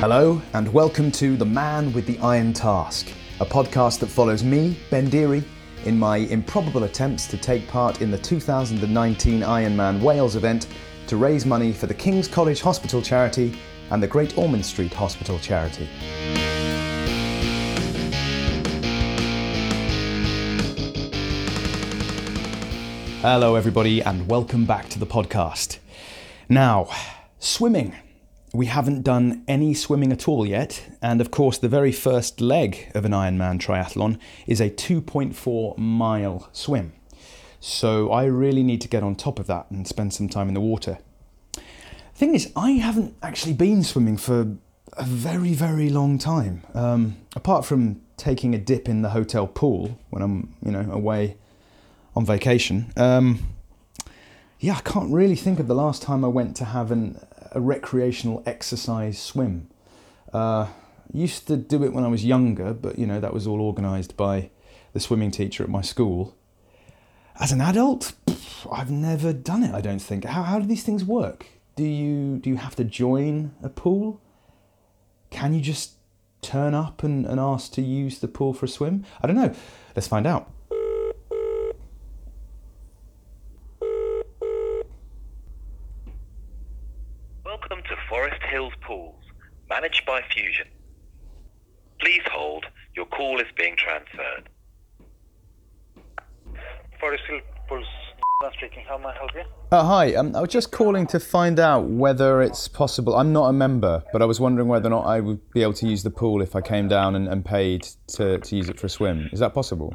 Hello, and welcome to The Man with the Iron Task, a podcast that follows me, Ben Deary, in my improbable attempts to take part in the 2019 Ironman Wales event to raise money for the King's College Hospital charity and the Great Ormond Street Hospital charity. Hello, everybody, and welcome back to the podcast. Now, swimming. We haven't done any swimming at all yet, and of course, the very first leg of an Ironman triathlon is a 2.4 mile swim. So I really need to get on top of that and spend some time in the water. Thing is, I haven't actually been swimming for a very, very long time. Um, apart from taking a dip in the hotel pool when I'm, you know, away on vacation. Um, yeah, I can't really think of the last time I went to have an, a recreational exercise swim. Uh, used to do it when I was younger, but you know that was all organised by the swimming teacher at my school. As an adult, pff, I've never done it. I don't think. How how do these things work? Do you do you have to join a pool? Can you just turn up and, and ask to use the pool for a swim? I don't know. Let's find out. Welcome to Forest Hills Pools, managed by Fusion. Please hold, your call is being transferred. Forest Hill Pools I'm speaking. How may I help you? Uh, hi, um, I was just calling to find out whether it's possible. I'm not a member, but I was wondering whether or not I would be able to use the pool if I came down and, and paid to, to use it for a swim. Is that possible?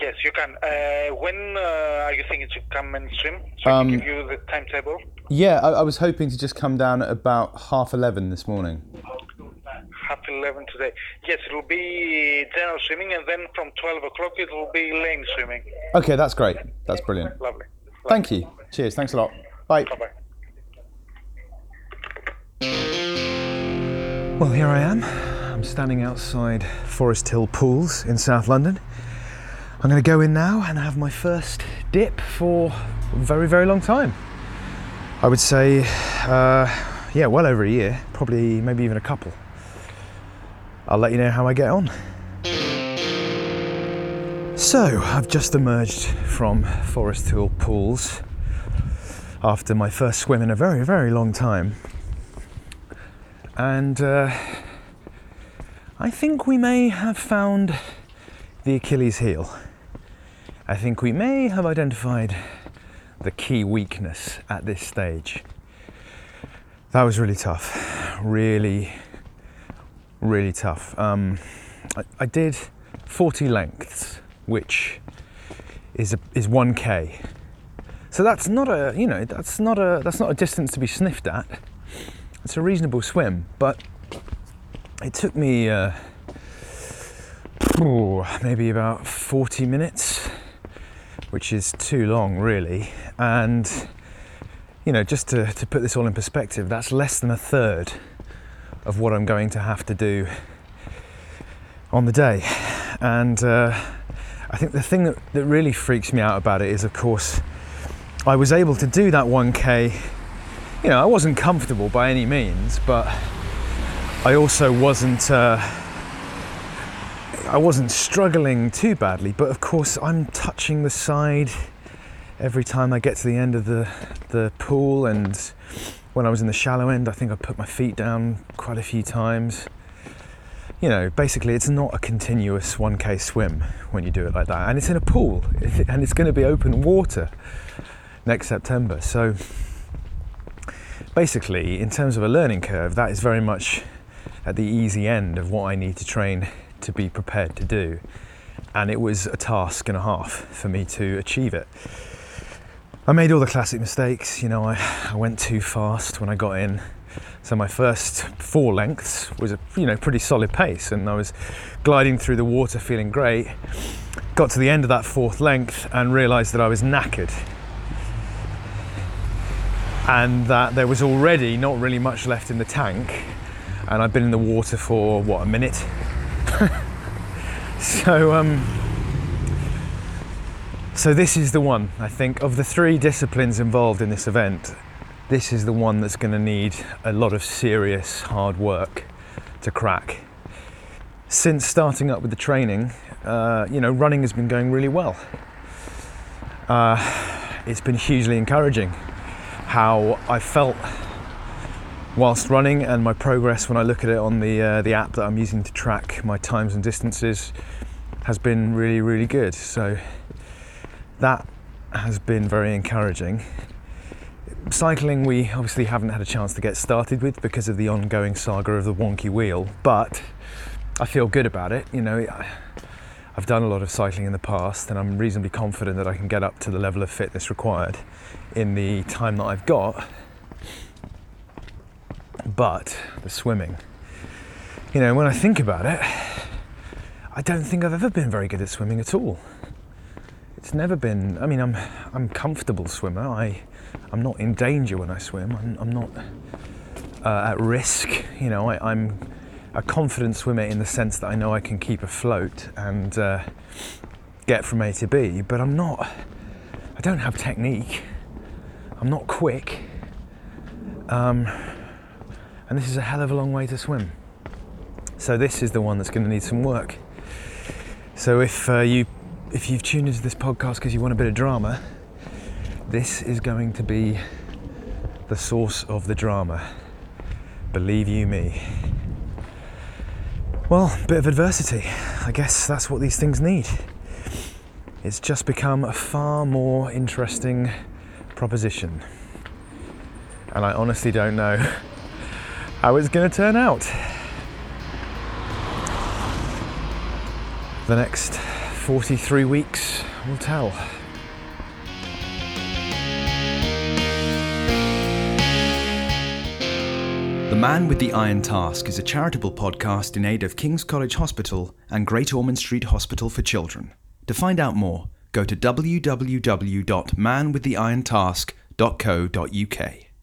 Yes, you can. Uh, when uh, are you thinking to come and swim? So I Um, can give you the timetable. Yeah, I, I was hoping to just come down at about half 11 this morning. Half 11 today. Yes, it will be general swimming, and then from 12 o'clock it will be lane swimming. Okay, that's great. That's brilliant. Lovely. Thank you. Cheers. Thanks a lot. Bye. Bye bye. Well, here I am. I'm standing outside Forest Hill Pools in South London. I'm going to go in now and have my first dip for a very, very long time. I would say, uh, yeah, well over a year, probably maybe even a couple. I'll let you know how I get on. So, I've just emerged from Forest Hill Pools after my first swim in a very, very long time. And uh, I think we may have found the Achilles heel. I think we may have identified the key weakness at this stage. That was really tough. Really, really tough. Um, I, I did 40 lengths, which is a, is 1k. So that's not a you know that's not a that's not a distance to be sniffed at. It's a reasonable swim, but it took me uh, maybe about 40 minutes, which is too long, really. And, you know, just to, to put this all in perspective, that's less than a third of what I'm going to have to do on the day. And uh, I think the thing that, that really freaks me out about it is, of course, I was able to do that 1k you know, I wasn't comfortable by any means, but I also wasn't. Uh, I wasn't struggling too badly, but of course I'm touching the side every time I get to the end of the the pool, and when I was in the shallow end, I think I put my feet down quite a few times. You know, basically, it's not a continuous 1k swim when you do it like that, and it's in a pool, and it's going to be open water next September, so basically, in terms of a learning curve, that is very much at the easy end of what I need to train to be prepared to do. And it was a task and a half for me to achieve it. I made all the classic mistakes, you know, I, I went too fast when I got in. So my first four lengths was a you know pretty solid pace and I was gliding through the water feeling great. Got to the end of that fourth length and realized that I was knackered and that there was already not really much left in the tank and I'd been in the water for what a minute so um so this is the one I think of the three disciplines involved in this event this is the one that's going to need a lot of serious hard work to crack. Since starting up with the training, uh, you know, running has been going really well. Uh, it's been hugely encouraging how I felt whilst running and my progress when I look at it on the uh, the app that I'm using to track my times and distances has been really really good. So that has been very encouraging. Cycling, we obviously haven't had a chance to get started with because of the ongoing saga of the wonky wheel, but I feel good about it. You know, I've done a lot of cycling in the past and I'm reasonably confident that I can get up to the level of fitness required in the time that I've got. But the swimming, you know, when I think about it, I don't think I've ever been very good at swimming at all. It's never been. I mean, I'm I'm comfortable swimmer. I I'm not in danger when I swim. I'm, I'm not uh, at risk. You know, I, am a confident swimmer in the sense that I know I can keep afloat and uh, get from A to B. But I'm not. I don't have technique. I'm not quick. Um, and this is a hell of a long way to swim. So this is the one that's going to need some work. So if uh, you if you've tuned into this podcast because you want a bit of drama, this is going to be the source of the drama. Believe you me. Well, a bit of adversity. I guess that's what these things need. It's just become a far more interesting proposition. And I honestly don't know how it's going to turn out. The next 43 weeks will tell. The Man with the Iron Task is a charitable podcast in aid of King's College Hospital and Great Ormond Street Hospital for Children. To find out more, go to www.manwiththeirontask.co.uk.